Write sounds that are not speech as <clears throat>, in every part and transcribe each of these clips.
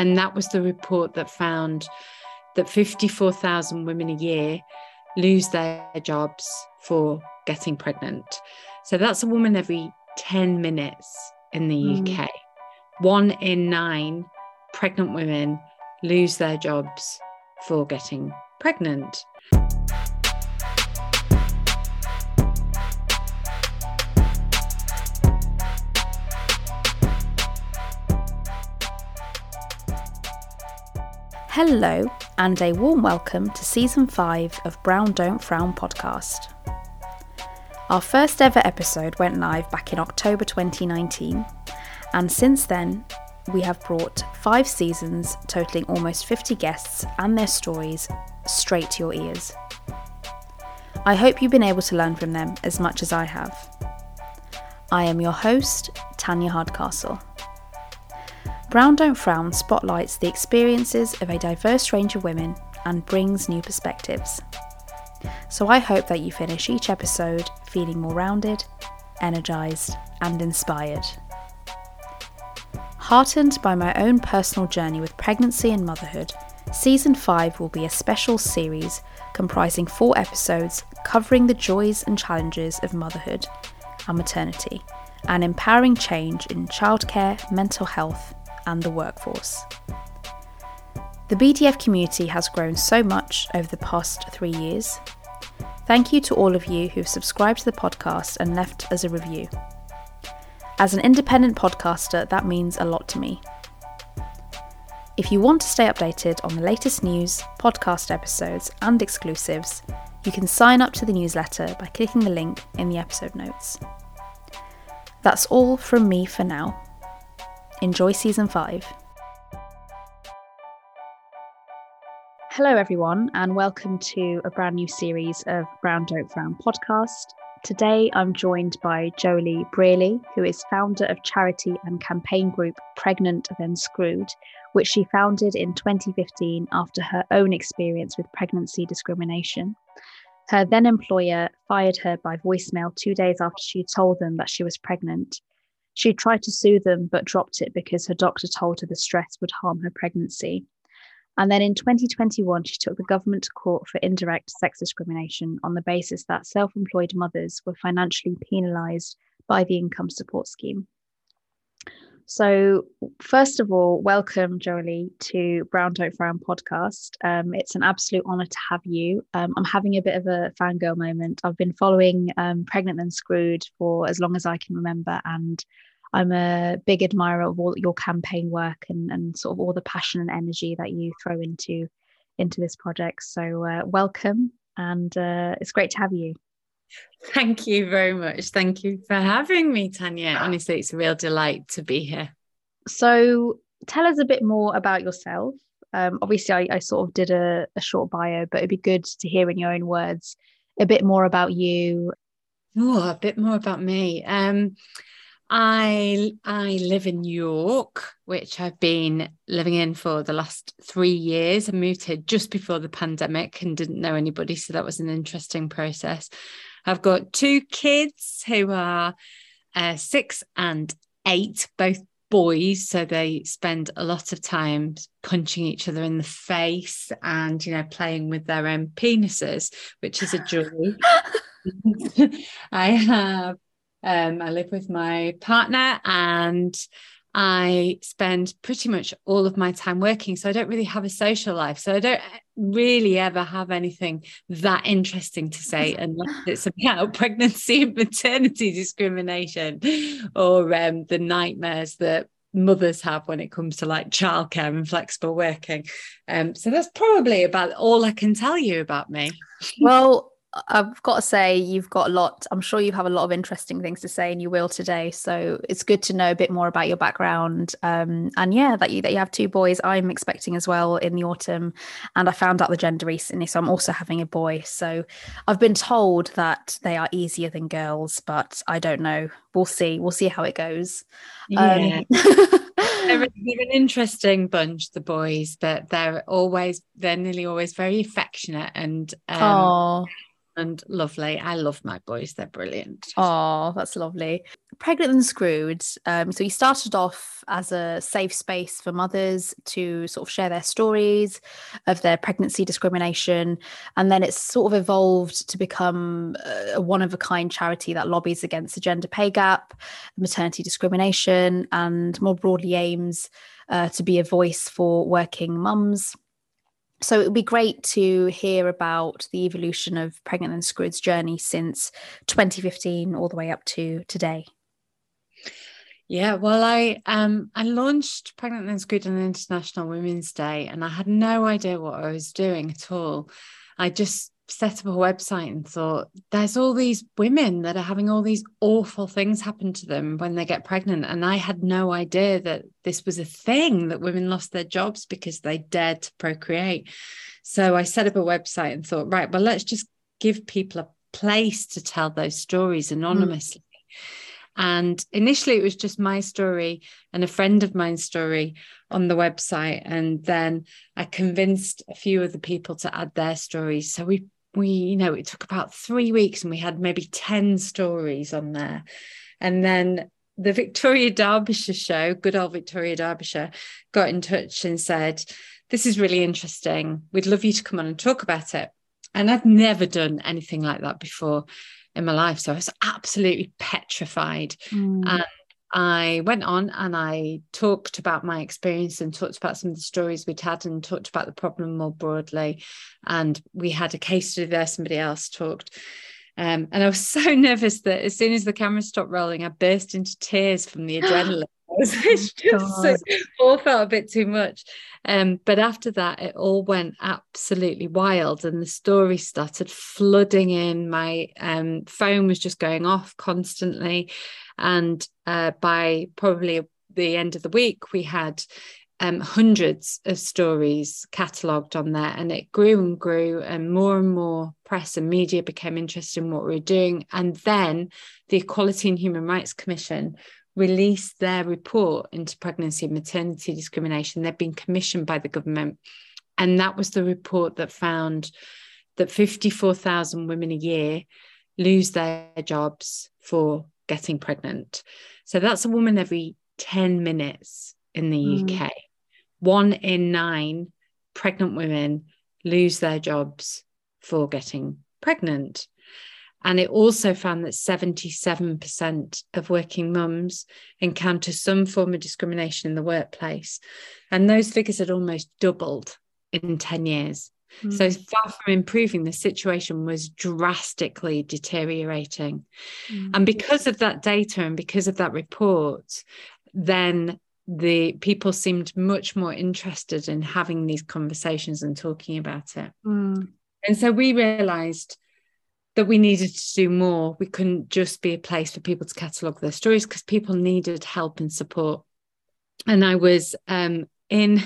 And that was the report that found that 54,000 women a year lose their jobs for getting pregnant. So that's a woman every 10 minutes in the mm. UK. One in nine pregnant women lose their jobs for getting pregnant. Hello, and a warm welcome to season 5 of Brown Don't Frown podcast. Our first ever episode went live back in October 2019, and since then, we have brought five seasons totaling almost 50 guests and their stories straight to your ears. I hope you've been able to learn from them as much as I have. I am your host, Tanya Hardcastle. Brown Don't Frown spotlights the experiences of a diverse range of women and brings new perspectives. So I hope that you finish each episode feeling more rounded, energised, and inspired. Heartened by my own personal journey with pregnancy and motherhood, Season 5 will be a special series comprising four episodes covering the joys and challenges of motherhood and maternity and empowering change in childcare, mental health, and the workforce. The BDF community has grown so much over the past three years. Thank you to all of you who've subscribed to the podcast and left us a review. As an independent podcaster, that means a lot to me. If you want to stay updated on the latest news, podcast episodes, and exclusives, you can sign up to the newsletter by clicking the link in the episode notes. That's all from me for now. Enjoy season five. Hello, everyone, and welcome to a brand new series of Brown Don't Frown podcast. Today, I'm joined by Joeli Brearley, who is founder of charity and campaign group Pregnant Then Screwed, which she founded in 2015 after her own experience with pregnancy discrimination. Her then employer fired her by voicemail two days after she told them that she was pregnant, she tried to sue them, but dropped it because her doctor told her the stress would harm her pregnancy. And then in 2021, she took the government to court for indirect sex discrimination on the basis that self employed mothers were financially penalised by the income support scheme. So, first of all, welcome, Joeli, to Brown Don't Frown podcast. Um, it's an absolute honour to have you. Um, I'm having a bit of a fangirl moment. I've been following um, Pregnant and Screwed for as long as I can remember, and I'm a big admirer of all your campaign work and, and sort of all the passion and energy that you throw into into this project. So, uh, welcome, and uh, it's great to have you. Thank you very much. Thank you for having me, Tanya. Honestly, it's a real delight to be here. So, tell us a bit more about yourself. Um, obviously, I, I, sort of did a, a, short bio, but it'd be good to hear in your own words a bit more about you. Oh, a bit more about me. Um, I I live in New York, which I've been living in for the last three years. I moved here just before the pandemic and didn't know anybody, so that was an interesting process. I've got two kids who are uh, six and eight, both boys. So they spend a lot of time punching each other in the face and, you know, playing with their own penises, which is a joy. <laughs> <laughs> I have, um, I live with my partner and I spend pretty much all of my time working. So I don't really have a social life. So I don't really ever have anything that interesting to say <laughs> unless it's about <laughs> pregnancy and maternity discrimination or um, the nightmares that mothers have when it comes to like childcare and flexible working. Um, so that's probably about all I can tell you about me. Well, I've got to say, you've got a lot. I'm sure you have a lot of interesting things to say, and you will today. So it's good to know a bit more about your background. Um, and yeah, that you that you have two boys. I'm expecting as well in the autumn, and I found out the gender recently, so I'm also having a boy. So I've been told that they are easier than girls, but I don't know. We'll see. We'll see how it goes. Yeah. <laughs> Um, they're, they're, an interesting bunch, the boys, but they're always they're nearly always very affectionate and. Um, and lovely. I love my boys; they're brilliant. Oh, that's lovely. Pregnant and Screwed. Um, so you started off as a safe space for mothers to sort of share their stories of their pregnancy discrimination, and then it's sort of evolved to become a one of a kind charity that lobbies against the gender pay gap, maternity discrimination, and more broadly aims uh, to be a voice for working mums so it would be great to hear about the evolution of Pregnant and Screwed's journey since 2015 all the way up to today. Yeah, well, I um I launched Pregnant and Screwed on International Women's Day, and I had no idea what I was doing at all. I just set up a website and thought there's all these women that are having all these awful things happen to them when they get pregnant and i had no idea that this was a thing that women lost their jobs because they dared to procreate so i set up a website and thought right well let's just give people a place to tell those stories anonymously mm. And initially, it was just my story and a friend of mine's story on the website. And then I convinced a few of the people to add their stories. So we we, you know, it took about three weeks and we had maybe 10 stories on there. And then the Victoria Derbyshire show, good old Victoria Derbyshire, got in touch and said, This is really interesting. We'd love you to come on and talk about it. And I'd never done anything like that before in my life. So I was absolutely petrified. Mm. And I went on and I talked about my experience and talked about some of the stories we'd had and talked about the problem more broadly. And we had a case study there, somebody else talked. Um, and I was <laughs> so nervous that as soon as the camera stopped rolling, I burst into tears from the adrenaline. <laughs> it's just so, all felt a bit too much. Um, but after that, it all went absolutely wild, and the story started flooding in. My um, phone was just going off constantly, and uh, by probably the end of the week, we had um, hundreds of stories catalogued on there, and it grew and grew, and more and more press and media became interested in what we were doing. And then the Equality and Human Rights Commission released their report into pregnancy and maternity discrimination. They've been commissioned by the government, and that was the report that found that 54,000 women a year lose their jobs for getting pregnant. So that's a woman every 10 minutes in the mm. UK. One in nine pregnant women lose their jobs for getting pregnant. And it also found that 77% of working mums encounter some form of discrimination in the workplace. And those figures had almost doubled in 10 years. Mm. So far from improving, the situation was drastically deteriorating. Mm. And because of that data and because of that report, then the people seemed much more interested in having these conversations and talking about it. Mm. And so we realized that we needed to do more. We couldn't just be a place for people to catalogue their stories because people needed help and support. And I was um, in,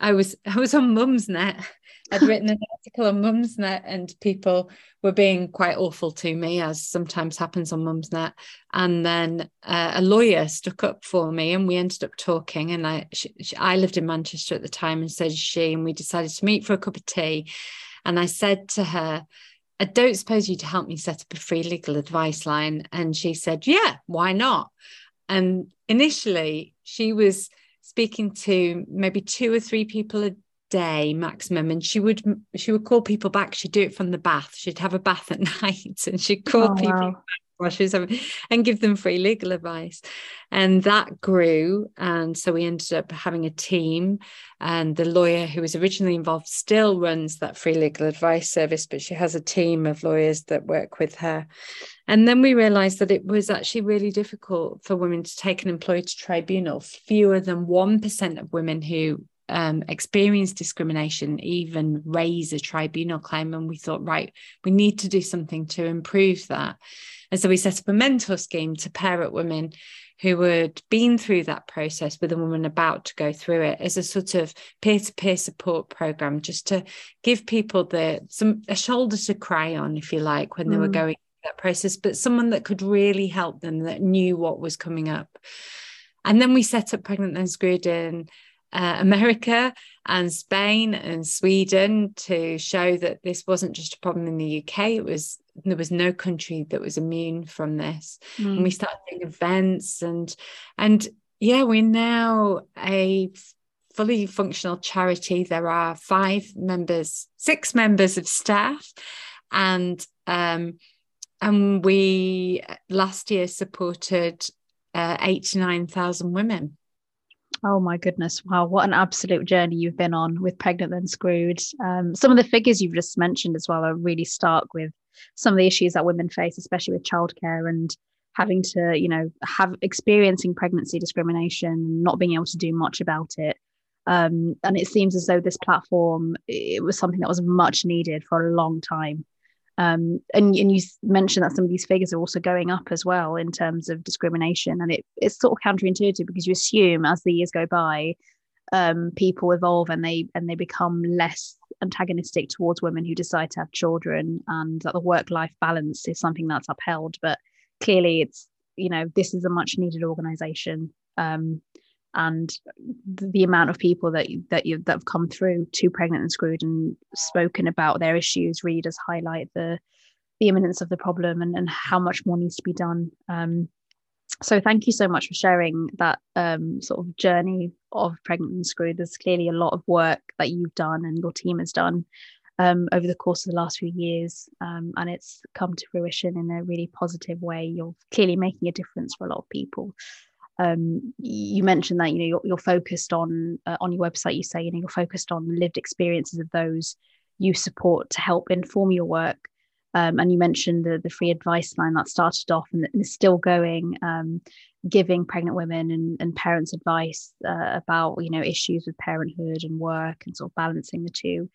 I was <laughs> I was on Mumsnet I'd <laughs> written an article on Mumsnet and people were being quite awful to me, as sometimes happens on Mumsnet. And then uh, a lawyer stuck up for me, and we ended up talking. And I, she, she, I lived in Manchester at the time, and so did she. And we decided to meet for a cup of tea. And I said to her, I don't suppose you'd help me set up a free legal advice line. And she said, Yeah, why not? And initially, she was speaking to maybe two or three people a day maximum and she would she would call people back she'd do it from the bath she'd have a bath at <laughs> night and she'd call oh, people wow. Having and give them free legal advice. And that grew and so we ended up having a team and the lawyer who was originally involved still runs that free legal advice service but she has a team of lawyers that work with her. And then we realized that it was actually really difficult for women to take an employee to tribunal. Fewer than 1% of women who um, experience discrimination even raise a tribunal claim. And we thought, right, we need to do something to improve that. And so we set up a mentor scheme to pair up women who had been through that process with a woman about to go through it as a sort of peer-to-peer support program just to give people the some a shoulder to cry on if you like when they mm. were going through that process but someone that could really help them that knew what was coming up and then we set up pregnant and screwed in uh, America and Spain and Sweden to show that this wasn't just a problem in the UK. It was there was no country that was immune from this. Mm. And we started doing events and and yeah, we're now a fully functional charity. There are five members, six members of staff, and um, and we last year supported uh, 89,000 women. Oh my goodness. Wow. What an absolute journey you've been on with Pregnant Then Screwed. Um, some of the figures you've just mentioned as well are really stark with some of the issues that women face, especially with childcare and having to, you know, have experiencing pregnancy discrimination, not being able to do much about it. Um, and it seems as though this platform, it was something that was much needed for a long time. Um, and, and you mentioned that some of these figures are also going up as well in terms of discrimination. And it, it's sort of counterintuitive because you assume as the years go by, um, people evolve and they and they become less antagonistic towards women who decide to have children and that the work life balance is something that's upheld. But clearly it's, you know, this is a much needed organization. Um, and the amount of people that that you that have come through to pregnant and screwed and spoken about their issues really does highlight the the imminence of the problem and, and how much more needs to be done. Um, so thank you so much for sharing that um, sort of journey of pregnant and screwed. There's clearly a lot of work that you've done and your team has done um, over the course of the last few years um, and it's come to fruition in a really positive way. You're clearly making a difference for a lot of people um, you mentioned that you know you're, you're focused on uh, on your website you say you know you're focused on the lived experiences of those you support to help inform your work. Um, and you mentioned the, the free advice line that started off and is still going um, giving pregnant women and, and parents advice uh, about you know issues with parenthood and work and sort of balancing the two.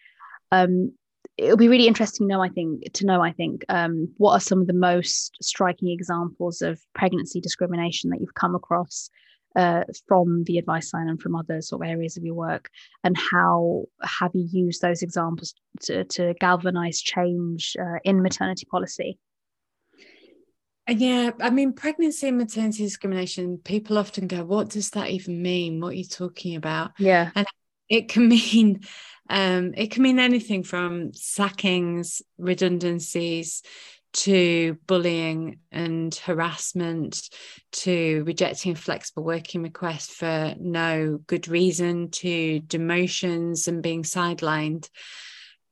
Um, it'll be really interesting to know, I think, to know, I think, um, what are some of the most striking examples of pregnancy discrimination that you've come across uh, from the advice line and from other sort of areas of your work, and how have you used those examples to, to galvanize change uh, in maternity policy? Yeah, I mean, pregnancy and maternity discrimination, people often go, What does that even mean? What are you talking about? Yeah. And it can <laughs> mean um, it can mean anything from sackings, redundancies, to bullying and harassment, to rejecting a flexible working request for no good reason, to demotions and being sidelined.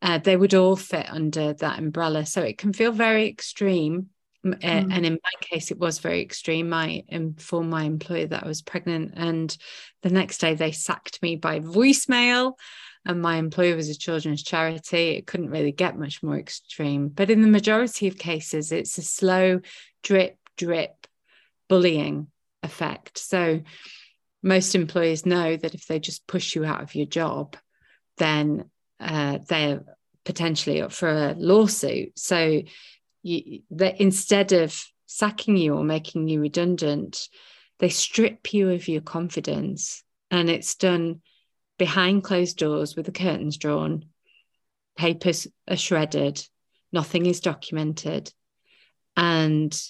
Uh, they would all fit under that umbrella. So it can feel very extreme. Uh, mm. And in my case, it was very extreme. I informed my employer that I was pregnant, and the next day they sacked me by voicemail and my employer was a children's charity, it couldn't really get much more extreme. But in the majority of cases, it's a slow drip, drip bullying effect. So most employers know that if they just push you out of your job, then uh, they're potentially up for a lawsuit. So you, instead of sacking you or making you redundant, they strip you of your confidence. And it's done behind closed doors with the curtains drawn, papers are shredded, nothing is documented, and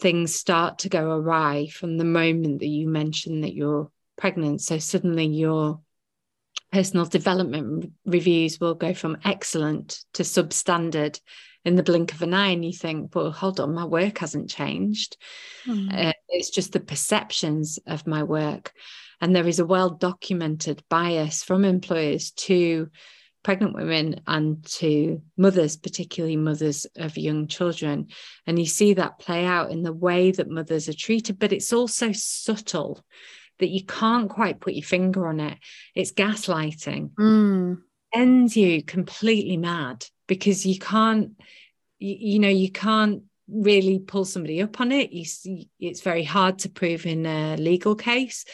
things start to go awry from the moment that you mention that you're pregnant. So suddenly your personal development reviews will go from excellent to substandard in the blink of an eye and you think well hold on my work hasn't changed mm. uh, it's just the perceptions of my work and there is a well documented bias from employers to pregnant women and to mothers, particularly mothers of young children. And you see that play out in the way that mothers are treated, but it's also subtle that you can't quite put your finger on it. It's gaslighting. Mm. Ends you completely mad because you can't, you, you know, you can't really pull somebody up on it. You see, it's very hard to prove in a legal case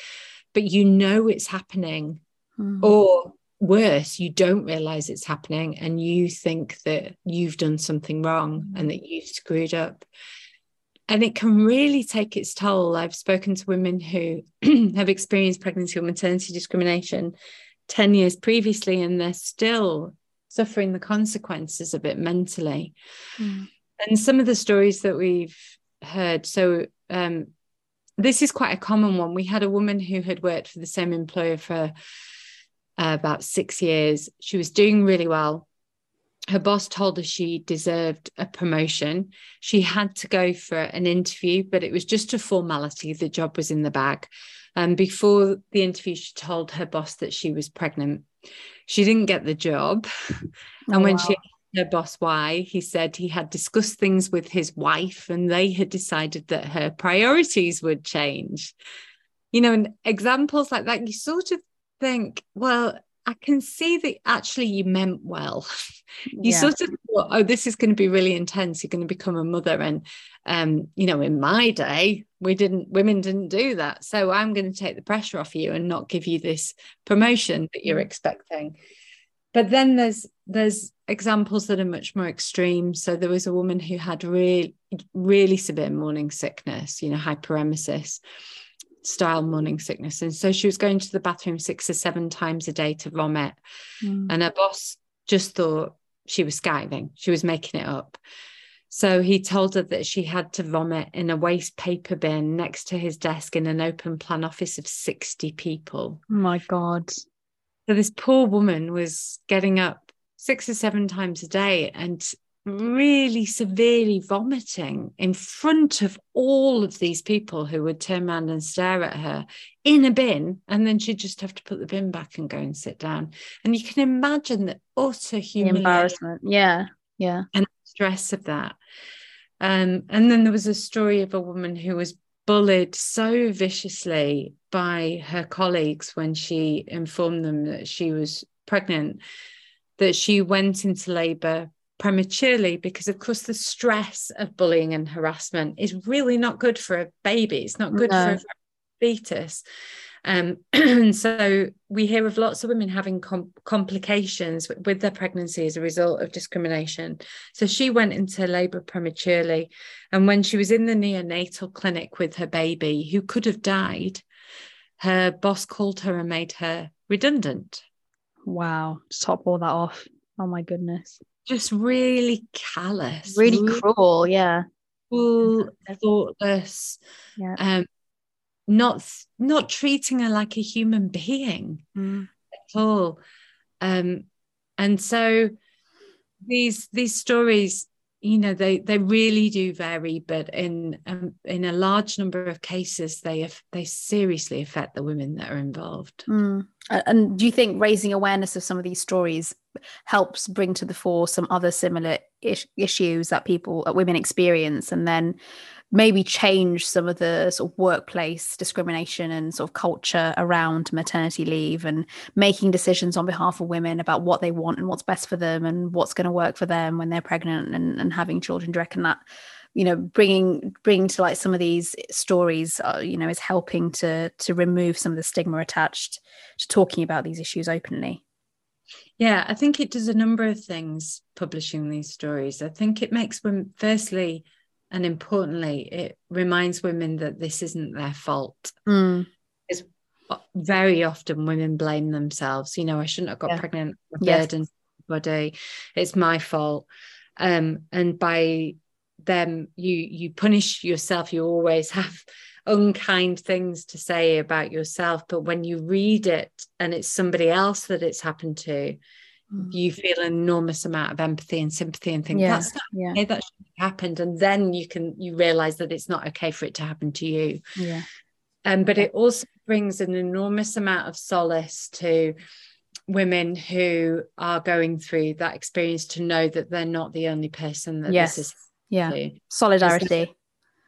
but you know it's happening mm. or worse you don't realize it's happening and you think that you've done something wrong mm. and that you've screwed up and it can really take its toll i've spoken to women who <clears throat> have experienced pregnancy or maternity discrimination 10 years previously and they're still suffering the consequences of it mentally mm. and some of the stories that we've heard so um, this is quite a common one. We had a woman who had worked for the same employer for uh, about six years. She was doing really well. Her boss told her she deserved a promotion. She had to go for an interview, but it was just a formality. The job was in the bag. And before the interview, she told her boss that she was pregnant. She didn't get the job. <laughs> And oh, when wow. she her boss why, he said he had discussed things with his wife and they had decided that her priorities would change. You know, and examples like that, you sort of think, well, I can see that actually you meant well. <laughs> you yeah. sort of thought, oh, this is going to be really intense. You're going to become a mother. And um, you know, in my day, we didn't women didn't do that. So I'm going to take the pressure off you and not give you this promotion that you're mm. expecting. But then there's there's examples that are much more extreme. So there was a woman who had really, really severe morning sickness, you know, hyperemesis style morning sickness. And so she was going to the bathroom six or seven times a day to vomit. Mm. And her boss just thought she was skiving, she was making it up. So he told her that she had to vomit in a waste paper bin next to his desk in an open plan office of 60 people. Oh my God. So this poor woman was getting up six or seven times a day and really severely vomiting in front of all of these people who would turn around and stare at her in a bin. And then she'd just have to put the bin back and go and sit down. And you can imagine the utter humiliation embarrassment. Yeah yeah. and stress of that. Um, and then there was a story of a woman who was bullied so viciously by her colleagues when she informed them that she was pregnant that she went into labor prematurely because of course the stress of bullying and harassment is really not good for a baby it's not good no. for a fetus um, <clears throat> and so we hear of lots of women having com- complications with, with, their pregnancy as a result of discrimination. So she went into labor prematurely. And when she was in the neonatal clinic with her baby, who could have died, her boss called her and made her redundant. Wow. To top all that off. Oh my goodness. Just really callous. Really, really cruel. Yeah. Cruel, thoughtless. Yeah. Um, not not treating her like a human being mm. at all um, and so these these stories you know they they really do vary but in um, in a large number of cases they they seriously affect the women that are involved mm. and do you think raising awareness of some of these stories helps bring to the fore some other similar is- issues that people that women experience and then maybe change some of the sort of workplace discrimination and sort of culture around maternity leave and making decisions on behalf of women about what they want and what's best for them and what's going to work for them when they're pregnant and, and having children do you reckon that you know bringing bringing to light some of these stories uh, you know is helping to to remove some of the stigma attached to talking about these issues openly? Yeah i think it does a number of things publishing these stories. I think it makes them firstly and importantly it reminds women that this isn't their fault mm. it's very often women blame themselves you know i shouldn't have got yeah. pregnant yes. body it's my fault um, and by them you you punish yourself you always have <laughs> unkind things to say about yourself but when you read it and it's somebody else that it's happened to. You feel an enormous amount of empathy and sympathy and think yeah, that's not yeah. okay, that should have happened. And then you can you realize that it's not okay for it to happen to you. Yeah. Um, but it also brings an enormous amount of solace to women who are going through that experience to know that they're not the only person that yes. this is yeah. to. solidarity.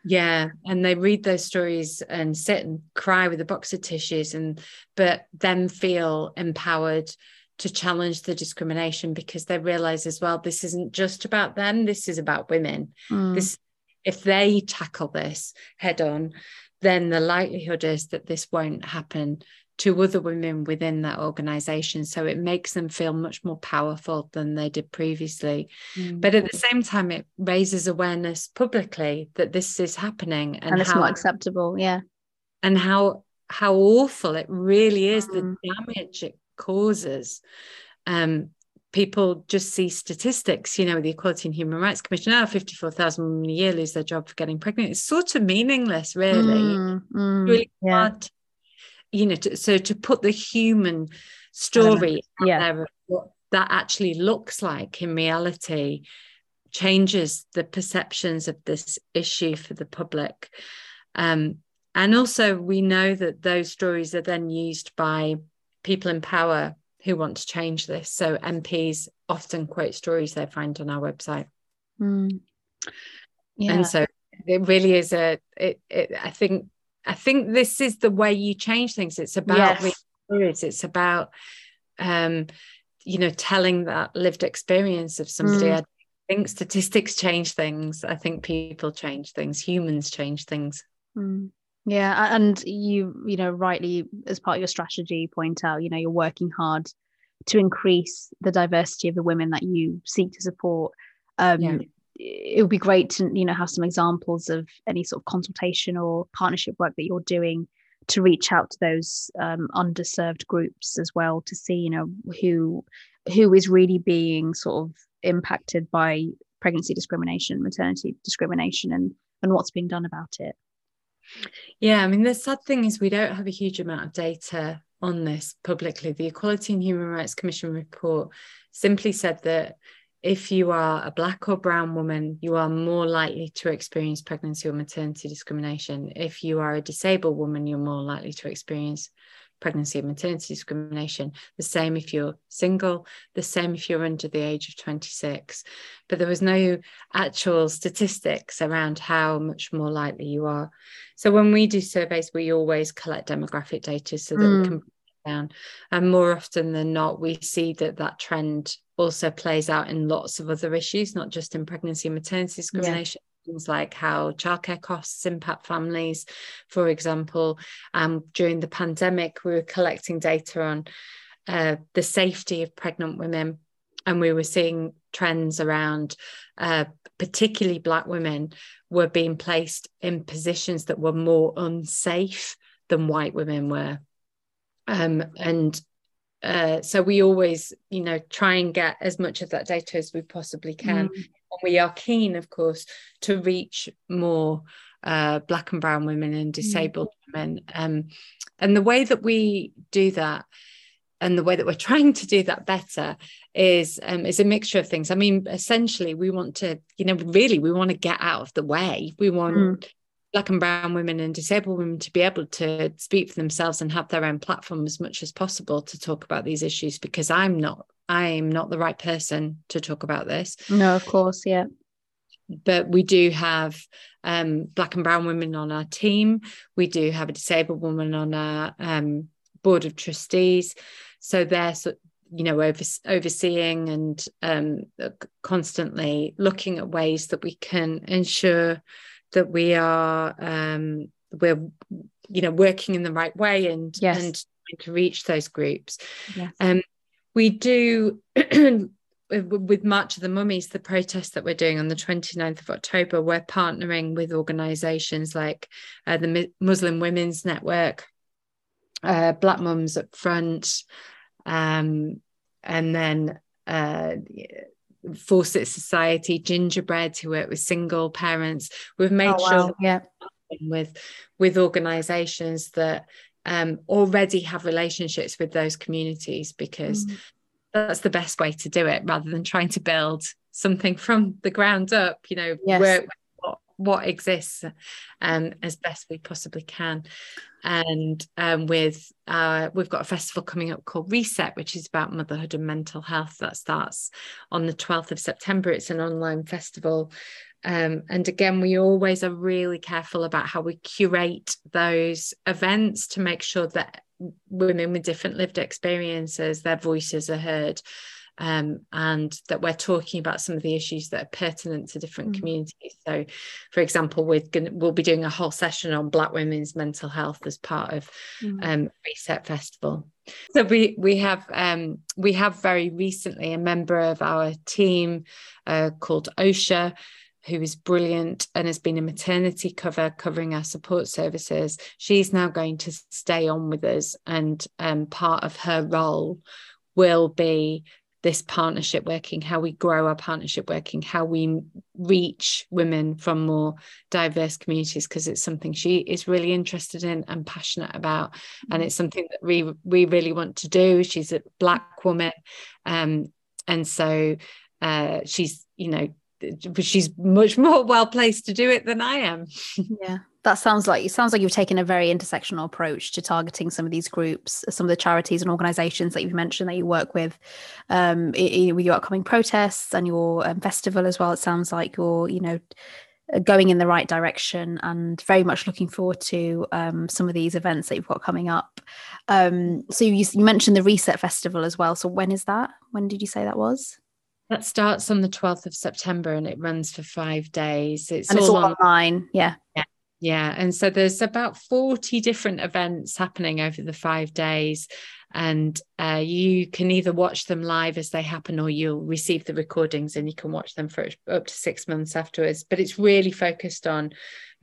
Yeah and they read those stories and sit and cry with a box of tissues and but then feel empowered to challenge the discrimination because they realize as well this isn't just about them this is about women mm. this if they tackle this head on then the likelihood is that this won't happen to other women within that organization so it makes them feel much more powerful than they did previously mm. but at the same time it raises awareness publicly that this is happening and, and it's how, not acceptable yeah and how how awful it really is mm. the damage it causes um, people just see statistics, you know, the Equality and Human Rights Commission, now oh, 54,000 women a year lose their job for getting pregnant. It's sort of meaningless, really. Mm, mm, really yeah. hard, you know, to, so to put the human story out Yeah. there of what that actually looks like in reality changes the perceptions of this issue for the public. Um, and also, we know that those stories are then used by people in power who want to change this. So MPs often quote stories they find on our website. Mm. Yeah. And so it really is a it, it I think I think this is the way you change things. It's about Yes. It's about um you know telling that lived experience of somebody. Mm. I think statistics change things. I think people change things, humans change things. Mm. Yeah, and you, you know, rightly as part of your strategy, point out, you know, you're working hard to increase the diversity of the women that you seek to support. Um, Yeah. It would be great to, you know, have some examples of any sort of consultation or partnership work that you're doing to reach out to those um, underserved groups as well to see, you know, who who is really being sort of impacted by pregnancy discrimination, maternity discrimination, and and what's being done about it. Yeah, I mean, the sad thing is we don't have a huge amount of data on this publicly. The Equality and Human Rights Commission report simply said that if you are a black or brown woman, you are more likely to experience pregnancy or maternity discrimination. If you are a disabled woman, you're more likely to experience pregnancy and maternity discrimination. The same if you're single, the same if you're under the age of 26. But there was no actual statistics around how much more likely you are. So when we do surveys, we always collect demographic data so that Mm. we can break it down. And more often than not, we see that that trend also plays out in lots of other issues, not just in pregnancy and maternity discrimination. Things like how childcare costs impact families, for example. Um, during the pandemic, we were collecting data on uh, the safety of pregnant women, and we were seeing trends around, uh, particularly Black women, were being placed in positions that were more unsafe than white women were. Um, and uh, so we always, you know, try and get as much of that data as we possibly can. Mm. We are keen, of course, to reach more uh, Black and Brown women and disabled women. Um, and the way that we do that, and the way that we're <laughs> trying to do that better, is um, is a mixture of things. I mean, essentially, we want to, you know, really, we want to get out of the way. We want Mm. Black and brown women and disabled women to be able to speak for themselves and have their own platform as much as possible to talk about these issues because I'm not I'm not the right person to talk about this No, of course, yeah. but we do have um, black and brown women on our team we do have a disabled woman on our um, board of trustees so they're so- you know over, overseeing and um, constantly looking at ways that we can ensure that we are um, we're you know working in the right way and Yes. and to reach those groups Yes. um, we do <clears throat> with with March of the Mummies, the protest that we're doing on the 29th of October, we're partnering with organisations like uh, the Mi- Muslim Women's Network, uh, Black Mums Up Front, um, and then uh, Fawcett Society, Gingerbread, who work with single parents. We've made Oh, sure. Yeah. with with organizations that um, already have relationships with those communities because Mm. that's the best way to do it rather than trying to build something from the ground up you know Yes. what, what exists um, as best we possibly can and um, with uh, we've got a festival coming up called reset which is about motherhood and mental health that starts on the 12th of september it's an online festival um, and again, we always are really careful about how we curate those events to make sure that women with different lived experiences, their voices are heard, um, and that we're talking about some of the issues that are pertinent to different Mm. communities. So, for example, we're gonna, we'll be doing a whole session on Black women's mental health as part of Mm. um, Reset Festival. So we we have um, we have very recently a member of our team uh, called Osha, who is brilliant and has been a maternity cover covering our support services. She's now going to stay on with us, and um, part of her role will be this partnership working, how we grow our partnership working, how we reach women from more diverse communities, because it's something she is really interested in and passionate about. And it's something that we we really want to do. She's a black woman. Um, and so uh, she's, you know, she's much more <laughs> well placed to do it than I am. <laughs> yeah that sounds like it sounds like you've taken a very intersectional approach to targeting some of these groups some of the charities and organizations that you've mentioned that you work with um, with your upcoming protests and your um, festival as well. It sounds like you're you know going in the right direction and very much looking forward to um, some of these events that you've got coming up. Um, so you, you mentioned the reset festival as well. So when is that? When did you say that was that starts on the 12th of September and it runs for five days. It's, and all, it's all on- online. Yeah. yeah. Yeah. And so there's about 40 different events happening over the five days. And uh, you can either watch them live as they happen or you'll receive the recordings and you can watch them for up to six months afterwards. But it's really focused on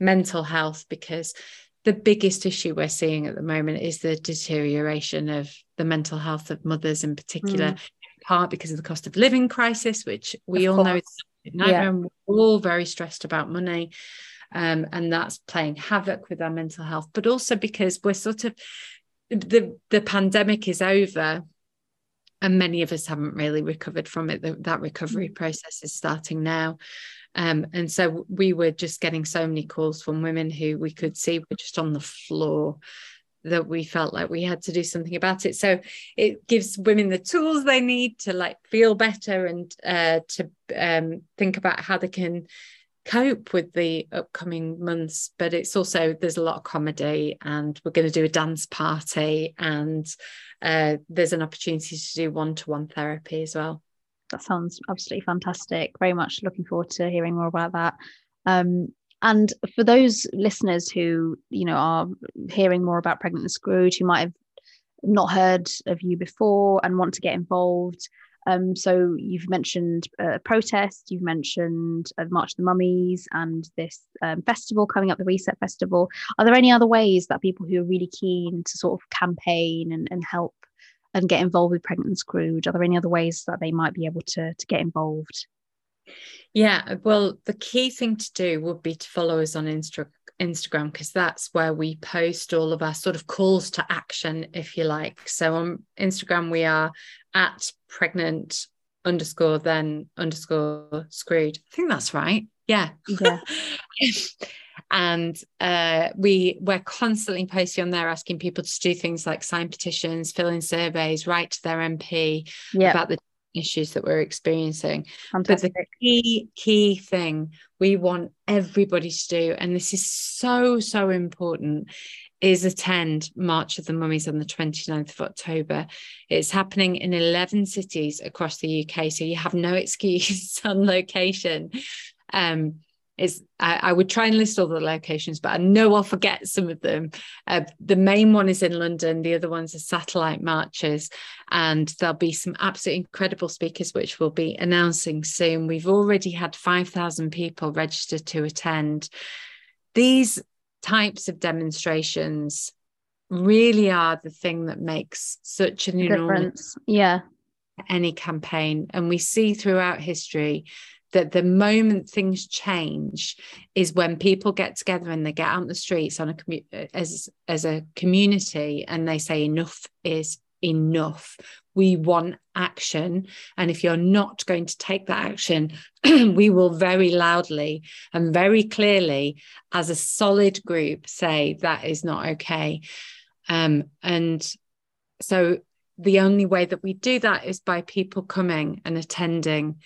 mental health because the biggest issue we're seeing at the moment is the deterioration of the mental health of mothers in particular, mm. Part because of the cost of living crisis, which we of all course. know is Yeah. We're all very stressed about money um, and that's playing havoc with our mental health but also because we're sort of the the pandemic is over and many of us haven't really recovered from it the, that recovery mm. process is starting now um, and so we were just getting so many calls from women who we could see were just on the floor that we felt like we had to do something about it. So it gives women the tools they need to like feel better and uh, to um, think about how they can cope with the upcoming months. But it's also there's a lot of comedy and we're going to do a dance party and uh, there's an opportunity to do one-to-one therapy as well. That sounds absolutely fantastic. Very much looking forward to hearing more about that. Um, and for those listeners who you know are hearing more about pregnant and screwed who might have not heard of you before and want to get involved um, so you've mentioned a protest, you've mentioned March of the Mummies and this um, festival coming up, the Reset Festival. Are there any other ways that people who are really keen to sort of campaign and, and help and get involved with Pregnant and Screwed, are there any other ways that they might be able to, to get involved? Yeah, well, the key thing to do would be to follow us on Insta- Instagram because that's where we post all of our sort of calls to action, if you like. So on Instagram, we are at pregnant underscore then underscore screwed. I think that's right. Yeah. Yeah. <laughs> and uh, we we're constantly posting on there asking people to do things like sign petitions, fill in surveys, write to their MP yep. about the issues that we're experiencing. Fantastic. But the key, key thing we want everybody to do, and this is so, so important, is attend March of the Mummies on the 29th of October. It's happening in 11 cities across the UK, so you have no <laughs> excuse on location. Um, is I, I, would try and list all the locations, but I know I'll forget some of them. Uh, the main one is in London, the other ones are satellite marches, and there'll be some absolutely incredible speakers which we'll be announcing soon. We've already had 5,000 people registered to attend. These types of demonstrations really are the thing that makes such an difference. Yeah. Any campaign. And we see throughout history that the moment things change is when people get together and they get out in the streets on a commu- as as a community and they say enough is enough. We want action. And if you're not going to take that action <clears throat> we will very loudly and very clearly as a solid group say that is not okay. Um, and so the only way that we do that is by people coming and attending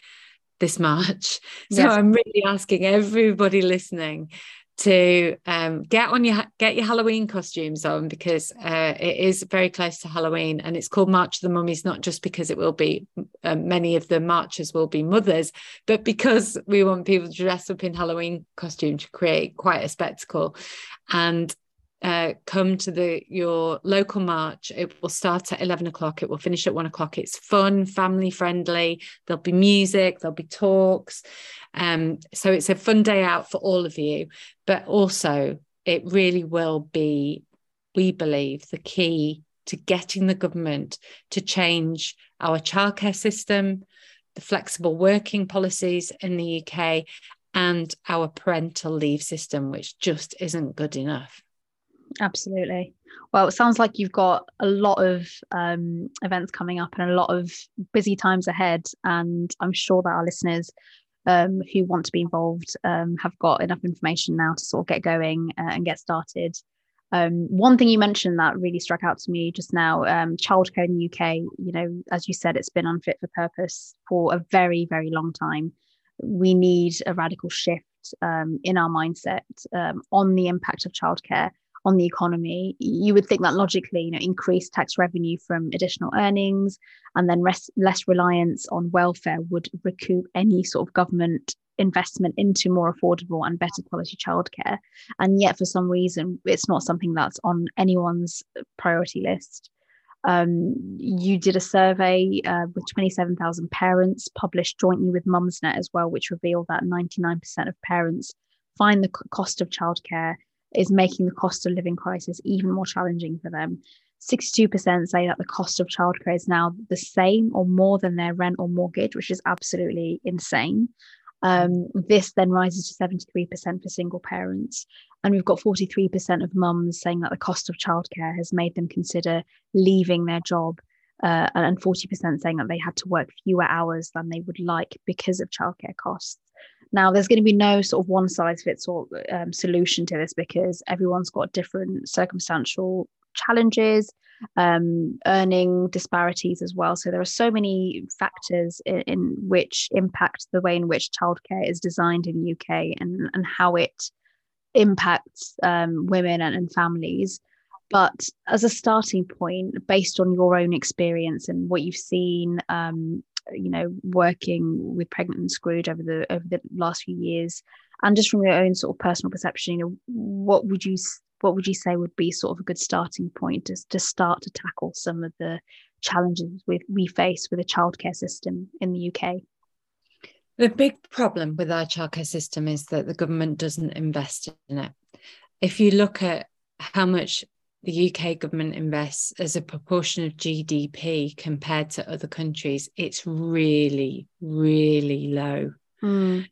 this March. <laughs> So yes. I'm really asking everybody listening to um, get on your get your Halloween costumes on because uh, it is very close to Halloween and it's called March of the Mummies not just because it will be uh, many of the marchers will be mothers but because we want people to dress up in Halloween costume to create quite a spectacle and uh, come to the your local march. It will start at 11 o'clock. It will finish at one o'clock. It's fun, family friendly. There'll be music, there'll be talks. Um, so it's a fun day out for all of you. But also, it really will be, we believe, the key to getting the government to change our childcare system, the flexible working policies in the UK, and our parental leave system, which just isn't good enough. Absolutely. Well, it sounds like you've got a lot of um, events coming up and a lot of busy times ahead. And I'm sure that our listeners um, who want to be involved um, have got enough information now to sort of get going uh, and get started. Um, one thing you mentioned that really struck out to me just now, um, childcare in the UK, you know, as you said, it's been unfit for purpose for a very, very long time. We need a radical shift um, in our mindset on the impact of childcare on the economy, you would think that logically, you know, increased tax revenue from additional earnings and then res- less reliance on welfare would recoup any sort of government investment into more affordable and better quality childcare. And yet, for some reason, it's not something that's on anyone's priority list. Um, you did a survey uh, with 27,000 parents published jointly with Mumsnet as well, which revealed that 99% of parents find the cost of childcare is making the cost of living crisis even more challenging for them. 62% say that the cost of childcare is now the same or more than their rent or mortgage, which is absolutely insane. Um, this then rises to 73% for single parents. And we've got 43% of mums saying that the cost of childcare has made them consider leaving their job. Uh, and 40% saying that they had to work fewer hours than they would like because of childcare costs. Now, there's going to be no sort of one size fits all um, solution to this because everyone's got different circumstantial challenges, um, earning disparities as well. So there are so many factors in, in, which impact the way in which childcare is designed in the UK and, and how it impacts um, women and, and families. But as a starting point, based on your own experience and what you've seen um, you know working with pregnant and screwed over the over the last few years. And just from your own sort of personal perception you know what would you what would you say would be sort of a good starting point to, to start to tackle some of the challenges with we face with a childcare system in the UK the big problem with our childcare system is that the government doesn't invest in it. If you look at how much the UK government invests as a proportion of GDP compared to other countries, it's really, really low. Mm.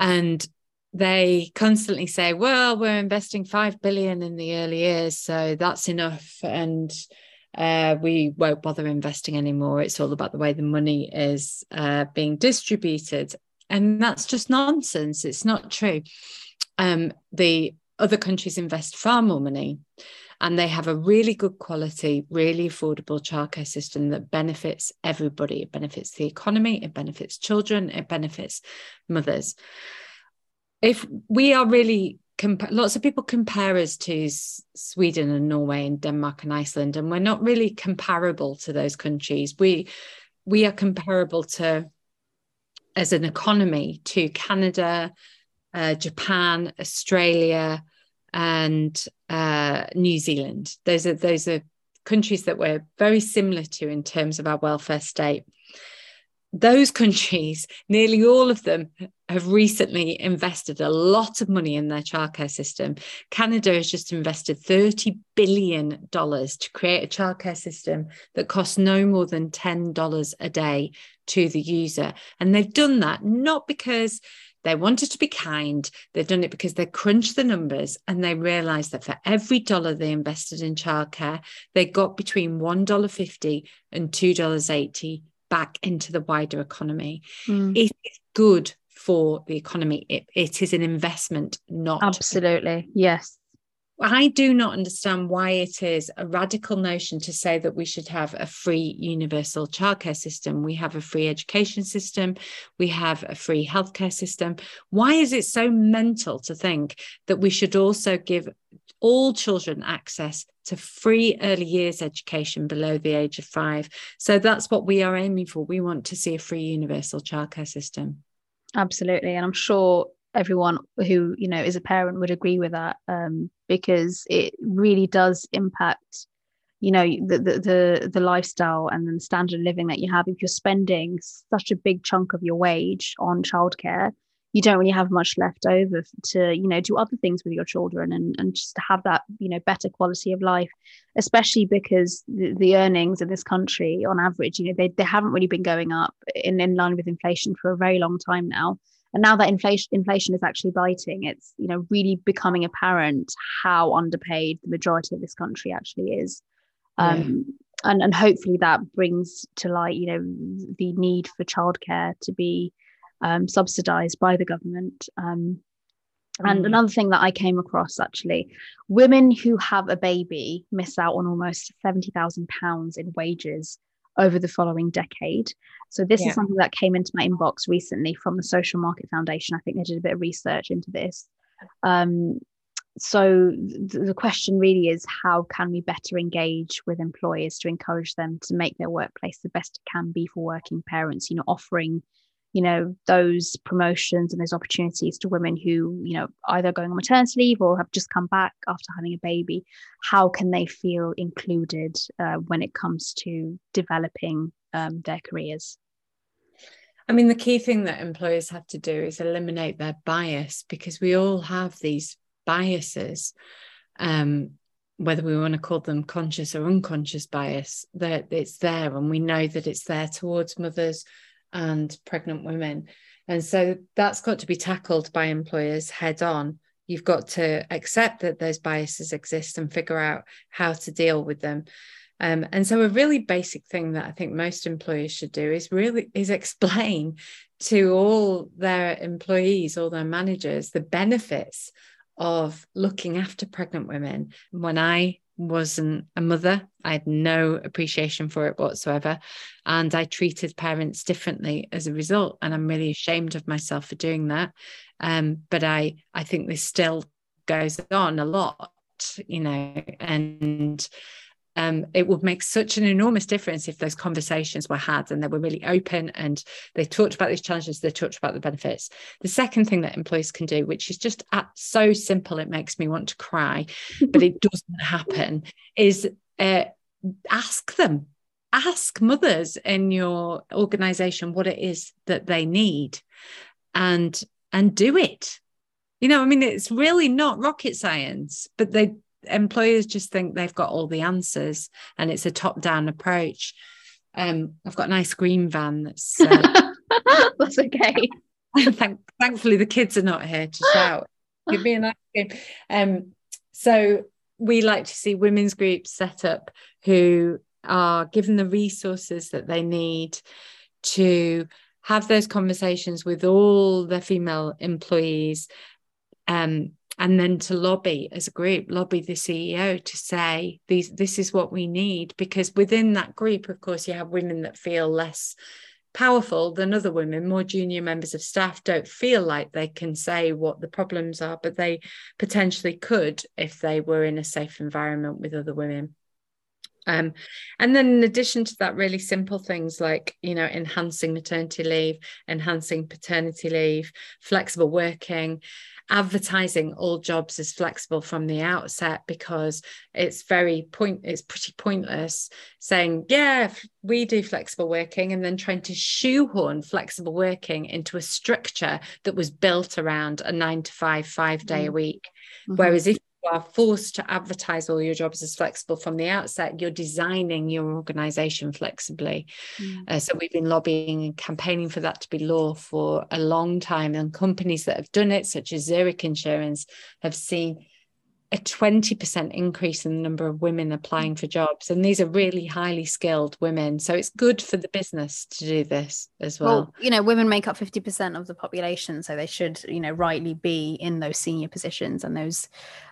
And they constantly say, well, we're investing 5 billion in the early years, so that's enough. And uh, we won't bother investing anymore. It's all about the way the money is uh, being distributed. And that's just nonsense. It's not true. Um, the other countries invest far more money and they have a really good quality, really affordable childcare system that benefits everybody. It benefits the economy, it benefits children, it benefits mothers. If we are really comp- lots of people compare us to Sweden and Norway and Denmark and Iceland, and we're not really comparable to those countries. We we are comparable to as an economy to Canada, uh, Japan, Australia, and uh, New Zealand. Those are those are countries that we're very similar to in terms of our welfare state. Those countries, <laughs> nearly all of them, have recently invested a lot of money in their childcare system. Canada has just invested $30 billion to create a childcare system that costs no more than $10 a day to the user. And they've done that not because they wanted to be kind. They've done it because they crunched the numbers and they realized that for every dollar they invested in childcare, they got between $1.50 and $2.80 back into the wider economy. Mm. It is good for the economy. It, it is an investment, not. Absolutely. Yes. I do not understand why it is a radical notion to say that we should have a free universal childcare system. We have a free education system. We have a free healthcare system. Why is it so mental to think that we should also give all children access to free early years education below the age of five? So that's what we are aiming for. We want to see a free universal childcare system. Absolutely. And I'm sure everyone who you know is a parent would agree with that um, because it really does impact you know the, the, the the lifestyle and the standard of living that you have. If you're spending such a big chunk of your wage on childcare you don't really have much left over to you know do other things with your children and and just to have that you know better quality of life especially because the, the earnings in this country on average you know they, they haven't really been going up in, in line with inflation for a very long time now and now that inflation inflation is actually biting it's you know really becoming apparent how underpaid the majority of this country actually is. Um, and and hopefully that brings to light you know the need for childcare to be um, subsidized by the government. Um, and mm. another thing that I came across actually, women who have a baby miss out on almost £70,000 in wages over the following decade. So, this yeah. is something that came into my inbox recently from the Social Market Foundation. I think they did a bit of research into this. Um, so the question really is how can we better engage with employers to encourage them to make their workplace the best it can be for working parents you know offering you know those promotions and those opportunities to women who you know either going on maternity leave or have just come back after having a baby how can they feel included uh, when it comes to developing um, their careers? I mean, the key thing that employers have to do is eliminate their bias because we all have these biases, um, whether we want to call them conscious or unconscious bias, that it's there and we know that it's there towards mothers and pregnant women. And so that's got to be tackled by employers head on. You've got to accept that those biases exist and figure out how to deal with them. Um, and so a really basic thing that I think most employers should do is really is explain to all their employees, all their managers, the benefits of looking after pregnant women. When I wasn't a mother, I had no appreciation for it whatsoever. And I treated parents differently as a result. And I'm really ashamed of myself for doing that. Um, but I I think this still goes on a lot, you know, and um, it would make such an enormous difference if those conversations were had and they were really open and they talked about these challenges, they talked about the benefits. The second thing that employees can do, which is just so simple, it makes me want to cry, <laughs> but it doesn't happen, is uh, ask them, ask mothers in your organization what it is that they need and and do it you know i mean it's really not rocket science but they employers just think they've got all the answers and it's a top down approach. Um, I've got a nice green van that's uh, <laughs> that's okay. <laughs> thank, thankfully, the kids are not here to shout. Give me a nice game. Um, so we like to see women's groups set up who are given the resources that they need to have those conversations with all their female employees um, and then to lobby as a group lobby the ceo to say these this is what we need because within that group of course you have women that feel less powerful than other women. More junior members of staff don't feel like they can say what the problems are but they potentially could if they were in a safe environment with other women. Um, and then in addition to that really simple things like you know enhancing maternity leave enhancing paternity leave flexible working advertising all jobs as flexible from the outset because it's very point it's pretty pointless saying yeah we do flexible working and then trying to shoehorn flexible working into a structure that was built around a 9 to 5 5 day mm-hmm. a week mm-hmm. whereas if are forced to advertise all your jobs as flexible from the outset, you're designing your organization flexibly. Mm. Uh, so we've been lobbying and campaigning for that to be law for a long time. And companies that have done it, such as Zurich Insurance, have seen a 20% increase in the number of women applying for jobs. And these are really highly skilled women. So it's good for the business to do this as well. Well, you know, women make up 50% of the population. So they should, you know, rightly be in those senior positions and those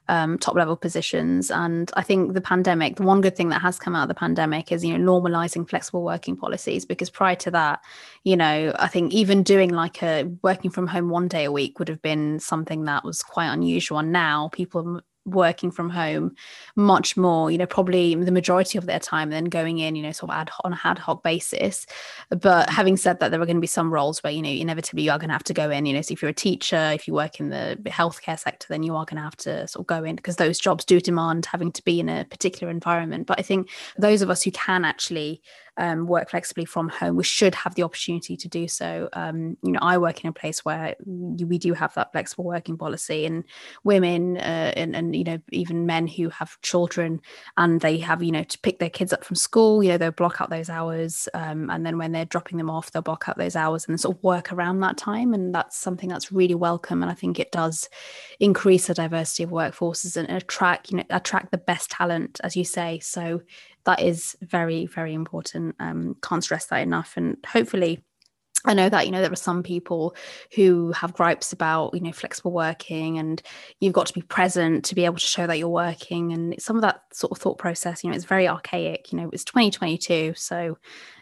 um, top level positions. And I think the pandemic, the one good thing that has come out of the pandemic is, you know, normalizing flexible working policies. Because prior to that, you know, I think even doing like a working from home one day a week would have been something that was quite unusual. And now people working from home much more you know probably the majority of their time then going in you know sort of ad on an ad hoc basis. But mm-hmm. having said that there are going to be some roles where you know inevitably you are going to have to go in you know so if you're a teacher if you work in the healthcare sector then you are going to have to sort of go in because those jobs do demand having to be in a particular environment. But i think those of us who can actually um, work flexibly from home, we should have the opportunity to do so. Um, you know, I work in a place where we do have that flexible working policy, and women uh, and, and you know even men who have children and they have you know to pick their kids up from school, you know they'll block out those hours, um, and then when they're dropping them off, they'll block out those hours and sort of work around that time, and that's something that's really welcome, and I think it does increase the diversity of workforces and attract you know attract the best talent, as you say. So that is very very important. Um, can't stress that enough. And hopefully I know that you know there are some people who have gripes about you know flexible working and you've got to be present to be able to show that you're working. And some of that sort of thought process you know it's very archaic. You know it's 2022 so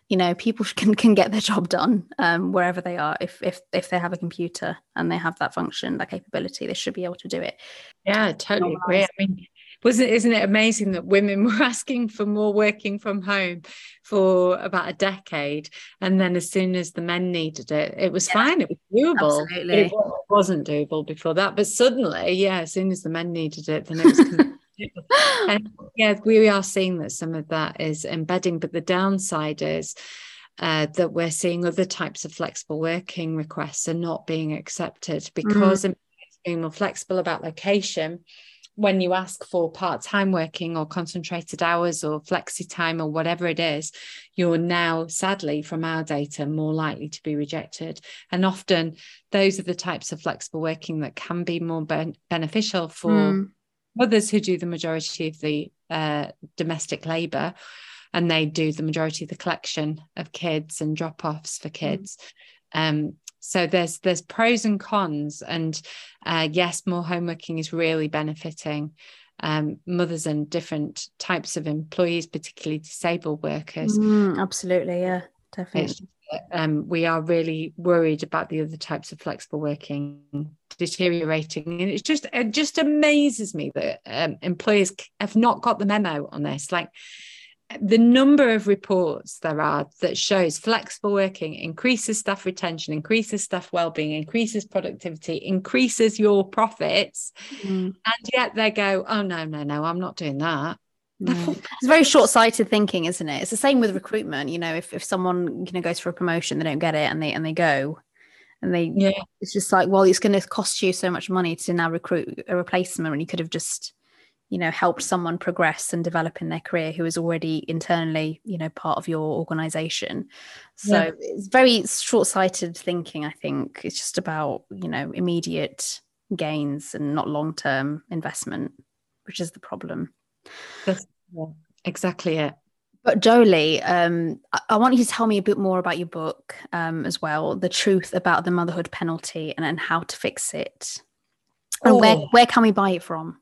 you know people <laughs> can can get their job done um, wherever they are. If if if they have a computer and they have that function that capability they should be able to do it. Yeah totally agree. I mean wasn't isn't it amazing that women <laughs> were asking for more working from home for about a decade and then as soon as the men needed it it was yeah, fine it was doable absolutely. it wasn't doable before that but suddenly yeah as soon as the men needed it then it was <laughs> and yeah we are seeing that some of that is embedding but the downside is uh, that we're seeing other types of flexible working requests are not being accepted mm. because mm. being more flexible about location when you ask for part-time working or concentrated hours or flexi time or whatever it is you're now sadly from our data more likely to be rejected and often those are the types of flexible working that can be more ben- beneficial for mm. others who do the majority of the uh, domestic labor and they do the majority of the collection of kids and drop-offs for hmm. kids mm. um, so there's there's pros and cons and uh, yes more homeworking is really benefiting um, mothers and different types of employees particularly disabled workers. Mm, absolutely yeah definitely. Um, we are really worried about the other types of flexible working deteriorating and it's just it just amazes me that um, employers have not got the memo on this. Like the number of reports there are that shows flexible working increases staff retention increases staff well-being increases productivity increases your profits mm. and yet they go oh no no no i'm not doing that. <laughs> It's very short-sighted thinking isn't it? It's the same with recruitment you know if, if someone you know goes for a promotion they don't get it and they and they go. And they yeah. it's just like well it's going to cost you so much money to now recruit a replacement and you could have just you know helped someone progress and develop in their career who is already internally you know part of your organization so yeah. it's very short-sighted thinking i think it's just about you know immediate gains and not long-term investment which is the problem that's exactly it but Joeli, um, I want you to tell me a bit more about your book um, as well, the truth about the motherhood penalty and, and how to fix it. And oh. where, where can we buy it from?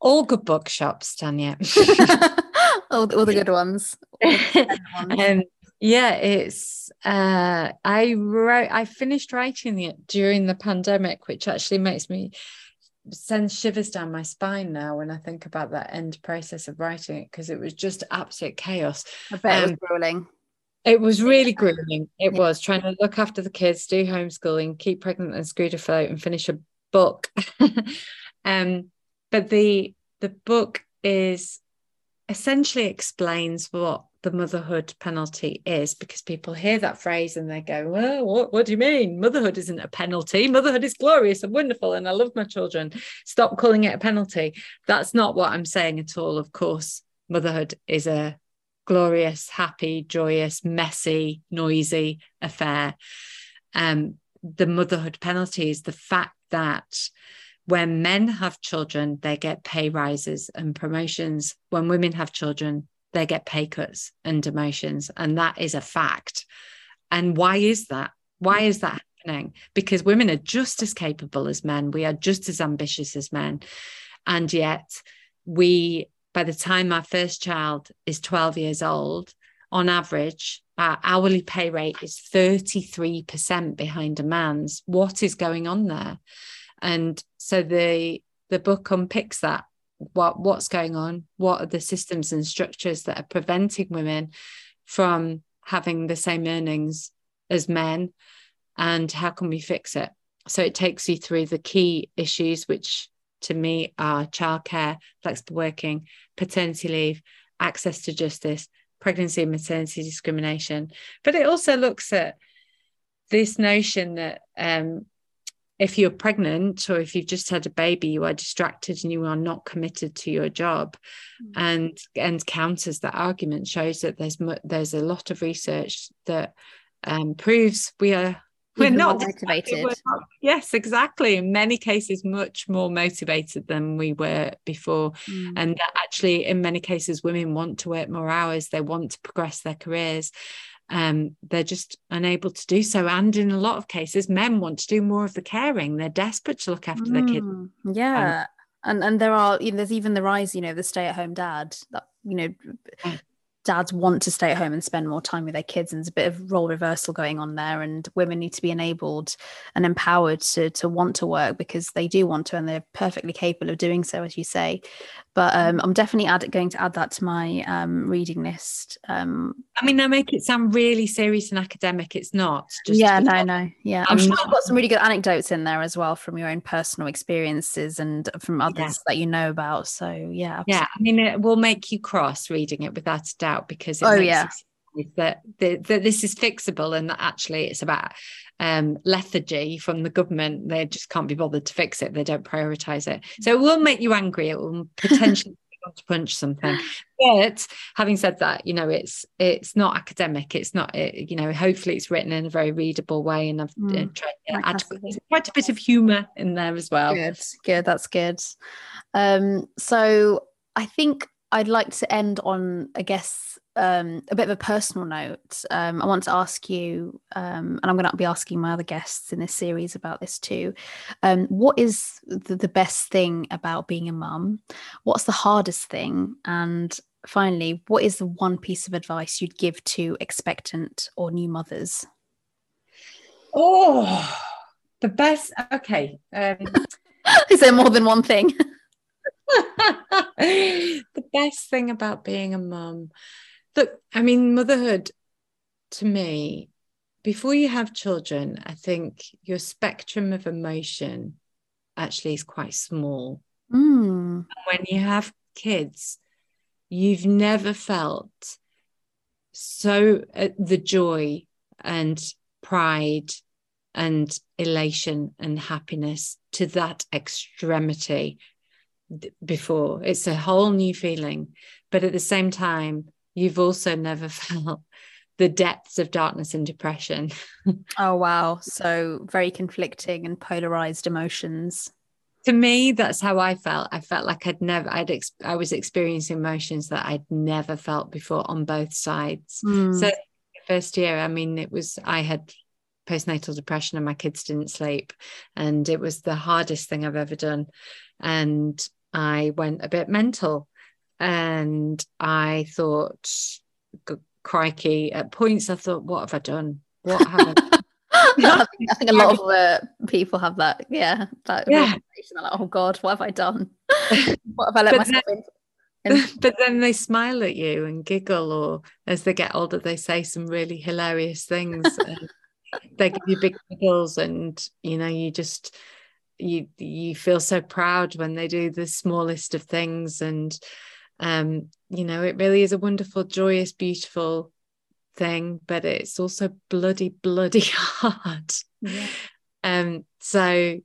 All good bookshops, Tanya. <laughs> <laughs> all, <laughs> all the good ones. um, yeah, it's uh, I wrote I finished writing it during the pandemic, which actually makes me send shivers down my spine now when I think about that end process of writing it because it was just absolute chaos. I bet um, it was um, grueling. It was really grueling. It yeah. was trying to look after the kids, do homeschooling, keep pregnant and screwed afloat, and finish a book. um, but the the book is essentially explains what the motherhood penalty is because people hear that phrase and they go, well, what, what do you mean? Motherhood isn't a penalty. Motherhood is glorious and wonderful, and I love my children. Stop calling it a penalty. That's not what I'm saying at all. Of course, motherhood is a glorious, happy, joyous, messy, noisy affair. Um, the motherhood penalty is the fact that when men have children, they get pay rises and promotions. When women have children, they get pay cuts and demotions. And that is a fact. And why is that? Why is that happening? Because women are just as capable as men. We are just as ambitious as men. And yet, we, by the time our first child is 12 years old, on average, our hourly pay rate is 33% behind a man's. What is going on there? and so the the book unpicks that what what's going on what are the systems and structures that are preventing women from having the same earnings as men and how can we fix it so it takes you through the key issues which to me are childcare flexible working paternity leave access to justice pregnancy and maternity discrimination. But it also looks at this notion that um, if you're pregnant or if you've just had a baby, you are distracted and you are not committed to your job, mm. and and counters that argument shows that there's there's a lot of research that um, proves we are we're not motivated. We're not, yes, exactly. In many cases, much more motivated than we were before. Mm. And actually, in many cases, women want to work more hours, they want to progress their careers. Um, they're just unable to do so. And in a lot of cases, men want to do more of the caring. They're desperate to look after mm. their kids. Mm, yeah. Um, and and there are you know there's even the rise you know the stay at home dad that you know dads want to stay at home and spend more time with their kids and there's a bit of role reversal going on there and women need to be enabled and empowered to to want to work because they do want to and they're perfectly capable of doing so as you say but um, I'm definitely add, going to add that to my um, reading list. Um, I mean, I make it sound really serious and academic. It's not. Just yeah, no, no, yeah. I'm, I'm sure you've got some really good anecdotes in there as well from your own personal experiences and from others yeah. that you know about. So yeah, absolutely. yeah. I mean, it will make you cross reading it without a doubt because it oh yeah. That, that, that this is fixable and that actually it's about um, lethargy from the government. They just can't be bothered to fix it. They don't prioritize it. So it will make you angry. It will <laughs> potentially want to punch something. But having said that, you know, it's it's not academic. It's not, it, you know, hopefully it's written in a very readable way. And I've mm, uh, tried to add quite a bit of humor in there as well. Good, good. That's good. Um, so I think I'd like to end on, I guess, um, a bit of a personal note. Um, I want to ask you, um, and I'm going to be asking my other guests in this series about this too. Um, what is the, the best thing about being a mum? What's the hardest thing? And finally, what is the one piece of advice you'd give to expectant or new mothers? Oh, the best. Okay. Um, <laughs> is there more than one thing? <laughs> the best thing about being a mum. Look, I mean, motherhood to me, before you have children, I think your spectrum of emotion actually is quite small. Mm. When you have kids, you've never felt so uh, the joy and pride and elation and happiness to that extremity before. It's a whole new feeling. But at the same time, you've also never <laughs> felt the depths of darkness and depression. <laughs> oh, wow. So very conflicting and polarized emotions. To me, that's how I felt. I felt like I'd never, I'd, ex- I was experiencing emotions that I'd never felt before on both sides. Mm. So, first year, I mean, it was, I had postnatal depression and my kids didn't sleep. And it was the hardest thing I've ever done. And I went a bit mental and I thought, crikey, at points I thought, what have I done? What have I? <laughs> I, think, I think a lot of uh, people have that. Yeah. That yeah. Like, oh God, what have I done? <laughs> what have I let myself then, in? <laughs> but then they smile at you and giggle, or as they get older, they say some really hilarious things. they give you big giggles, and you know, you just you you feel so proud when they do the smallest of things and um you know it really is a wonderful joyous beautiful thing but it's also bloody bloody <laughs> hard yeah. um so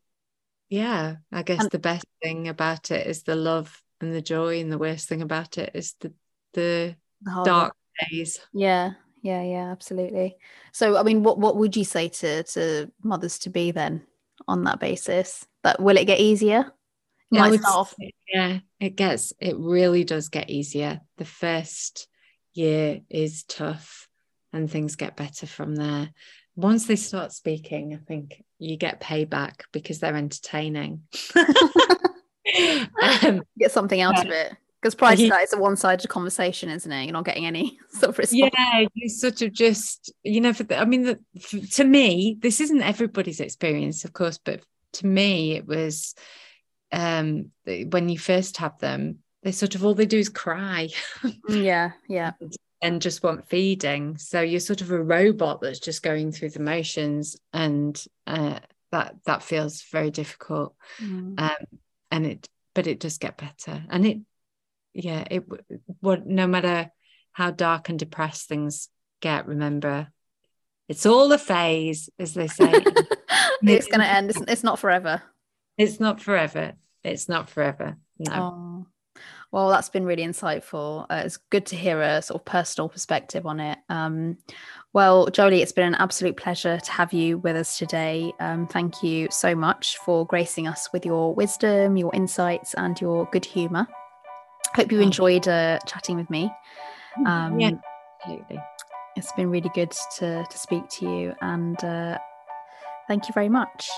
yeah i guess and- the best thing about it is the love and the joy and the worst thing about it is the the, the dark days yeah yeah yeah absolutely so i mean what what would you say to to mothers to be then on that basis. But will it get easier? Yeah, yeah, it gets it really does get easier. The first year is tough and things get better from there. Once they start speaking, I think you get payback because they're entertaining. <laughs> um, get something out yeah. of it. Because prior to that, it's a one-sided conversation, isn't it? You're not getting any <laughs> sort of response. Yeah, you sort of just, you know, for the, I mean, the, for, to me, this isn't everybody's experience, of course, but to me, it was um, when you first have them, they sort of all they do is cry. Mm, yeah, yeah. <laughs> and just want feeding. So you're sort of a robot that's just going through the motions, and uh, that that feels very difficult. Mm. Um, and it, but it does get better, and it yeah it what no matter how dark and depressed things get, remember, it's all a phase, as they say. <laughs> it's going to end. It's, it's not forever. It's not forever. It's not forever. No. Oh. Well, that's been really insightful. Uh, it's good to hear a sort of personal perspective on it. Um, well, Joeli, it's been an absolute pleasure to have you with us today. Um, thank you so much for gracing us with your wisdom, your insights, and your good humour. Hope you enjoyed uh, chatting with me. Um, yeah, absolutely. It's been really good to, to speak to you, and uh, thank you very much.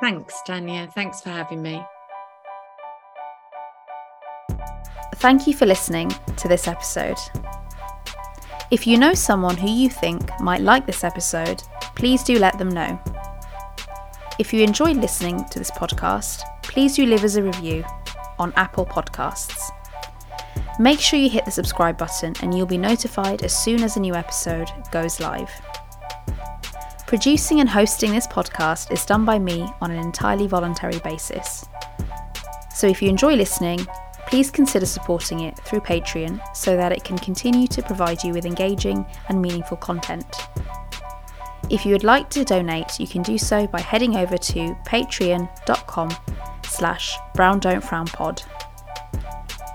Thanks, Tanya. Thanks for having me. Thank you for listening to this episode. If you know someone who you think might like this episode, please do let them know. If you enjoyed listening to this podcast, please do leave us a review on Apple Podcasts. Make sure you hit the subscribe button and you'll be notified as soon as a new episode goes live. Producing and hosting this podcast is done by me on an entirely voluntary basis. So if you enjoy listening, please consider supporting it through Patreon so that it can continue to provide you with engaging and meaningful content. If you would like to donate, you can do so by heading over to patreon.com slash brown don't frown pod.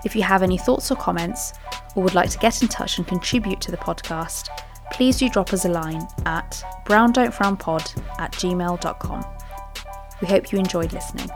If you have any thoughts or comments, or would like to get in touch and contribute to the podcast, please do drop us a line at brown don't frown pod at gmail.com. We hope you enjoyed listening.